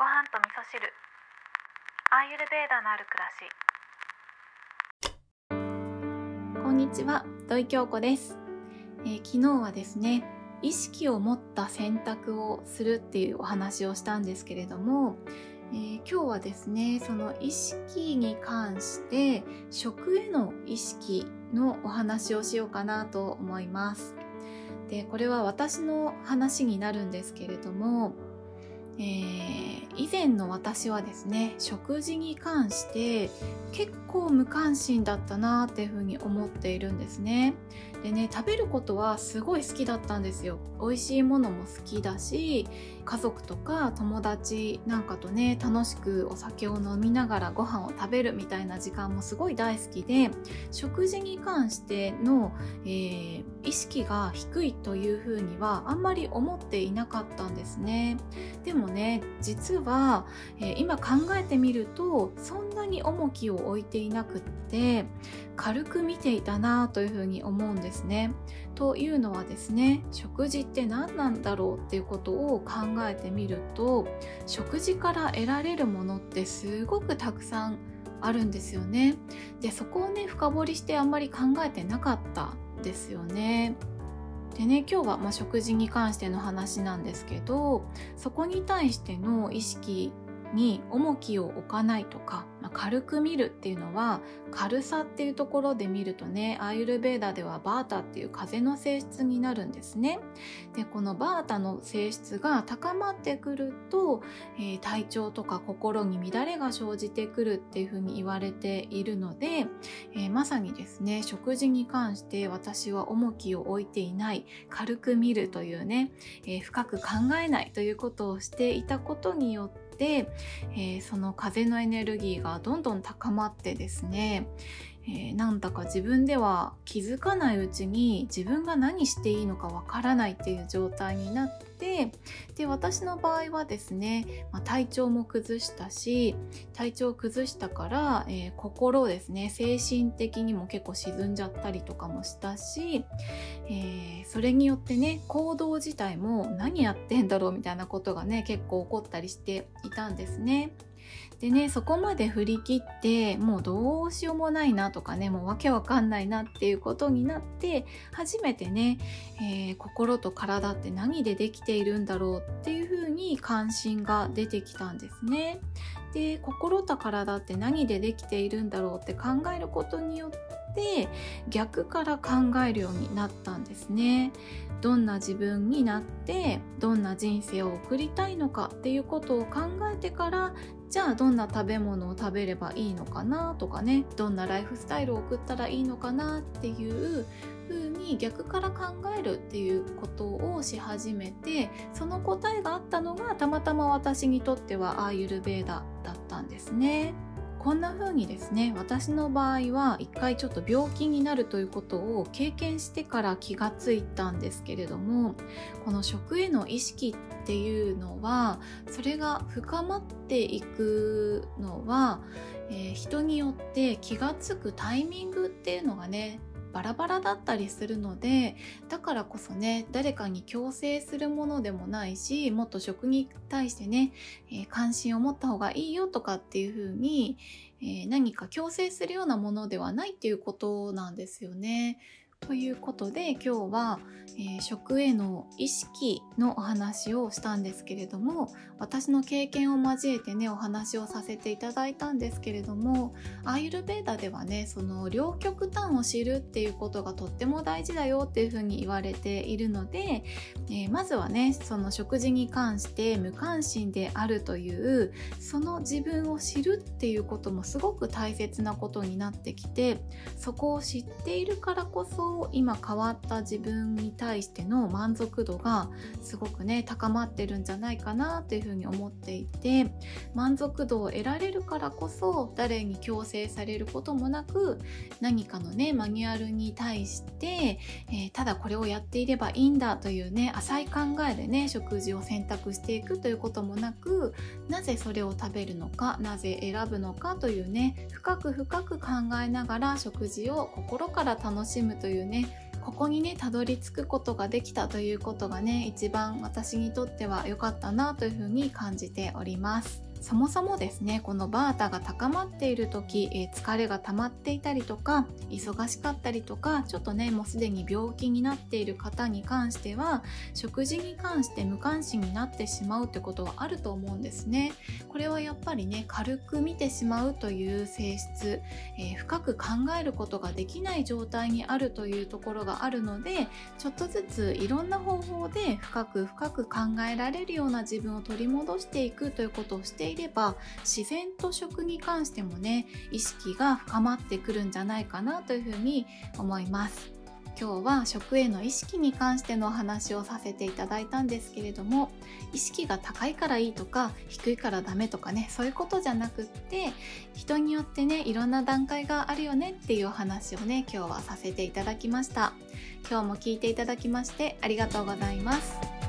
ご飯と味噌汁。アーユルベーダのある暮らし。こんにちは土井京子です、えー昨日はですね意識を持った選択をするっていうお話をしたんですけれども、えー今日はですねその意識に関して食への意識のお話をしようかなと思います。でこれは私の話になるんですけれども、えー以前の私はですね食事に関して結構無関心だったなっていうふうに思っているんですね。でね食べることはすごい好きだったんですよ。美味しいものも好きだし家族とか友達なんかとね楽しくお酒を飲みながらご飯を食べるみたいな時間もすごい大好きで食事に関しての、えー意識が低いというふうにはあんまり思っていなかったんですね。でもね実は、えー今考えてみるとそんなに重きを置いていなくって軽く見ていたなというふうに思うんですね。というのはですね食事って何なんだろうっていうことを考えてみると食事から得られるものってすごくたくさんあるんですよね。でそこをね深掘りしてあんまり考えてなかったですよね。でね今日はまあ食事に関しての話なんですけどそこに対しての意識に重きを置かないとか、まあ軽く見るっていうのは軽さっていうところで見るとねアーユルベーダではバータっていう風の性質になるんですね。でこのバータの性質が高まってくると、えー体調とか心に乱れが生じてくるっていうふうに言われているので、えーまさにですね食事に関して私は重きを置いていない軽く見るというね、えー深く考えないということをしていたことによってえーその風のエネルギーがどんどん高まってですね、えーなんだか自分では気づかないうちに自分が何していいのかわからないっていう状態になってで私の場合はですね、まあ体調も崩したし体調を崩したから、えー心ですね精神的にも結構沈んじゃったりとかもしたし、えーそれによってね行動自体も何やってんだろうみたいなことがね結構起こったりしていたんですね。でねそこまで振り切ってもうどうしようもないなとかねもうわけわかんないなっていうことになって初めてね、えー心と体って何でできているんだろうっていうふうに関心が出てきたんですね。で心と体って何でできているんだろうって考えることによって逆から考えるようになったんですね。どんな自分になってどんな人生を送りたいのかっていうことを考えてからじゃあどんな食べ物を食べればいいのかなとかねどんなライフスタイルを送ったらいいのかなっていう風に逆から考えるっていうことをし始めてその答えがあったのがたまたま私にとってはアーユルベーダだったんですね。こんな風にですね私の場合は一回ちょっと病気になるということを経験してから気がついたんですけれどもこの食への意識っていうのはそれが深まっていくのは、えー人によって気が付くタイミングっていうのがねバラバラだったりするのでだからこそね誰かに強制するものでもないしもっと食に対してね、えー関心を持った方がいいよとかっていうふうに、えー何か強制するようなものではないっていうことなんですよね。ということで今日は、えー食への意識のお話をしたんですけれども私の経験を交えてねお話をさせていただいたんですけれどもアーユルベーダではねその両極端を知るっていうことがとっても大事だよっていうふうに言われているので、えーまずはねその食事に関して無関心であるというその自分を知るっていうこともすごく大切なことになってきてそこを知っているからこそ今変わった自分に対しての満足度がすごくね高まってるんじゃないかなというふうに思っていて満足度を得られるからこそ誰に強制されることもなく何かのねマニュアルに対して、えーただこれをやっていればいいんだというね浅い考えでね食事を選択していくということもなくなぜそれを食べるのかなぜ選ぶのかというね深く深く考えながら食事を心から楽しむといういうねここにねたどり着くことができたということがね一番私にとっては良かったなというふうに感じております。そもそもですねこのバータが高まっている時、えー、疲れが溜まっていたりとか忙しかったりとかちょっとねもうすでに病気になっている方に関しては食事に関して無関心になってしまうってことはあると思うんですね。これはやっぱりね軽く見てしまうという性質、えー、深く考えることができない状態にあるというところがあるのでちょっとずついろんな方法で深く深く考えられるような自分を取り戻していくということをしていれば自然と食に関してもね意識が深まってくるんじゃないかなというふうに思います。今日は食への意識に関してのお話をさせていただいたんですけれども意識が高いからいいとか低いからダメとかねそういうことじゃなくって人によってねいろんな段階があるよねっていうお話をね今日はさせていただきました。今日も聞いていただきましてありがとうございます。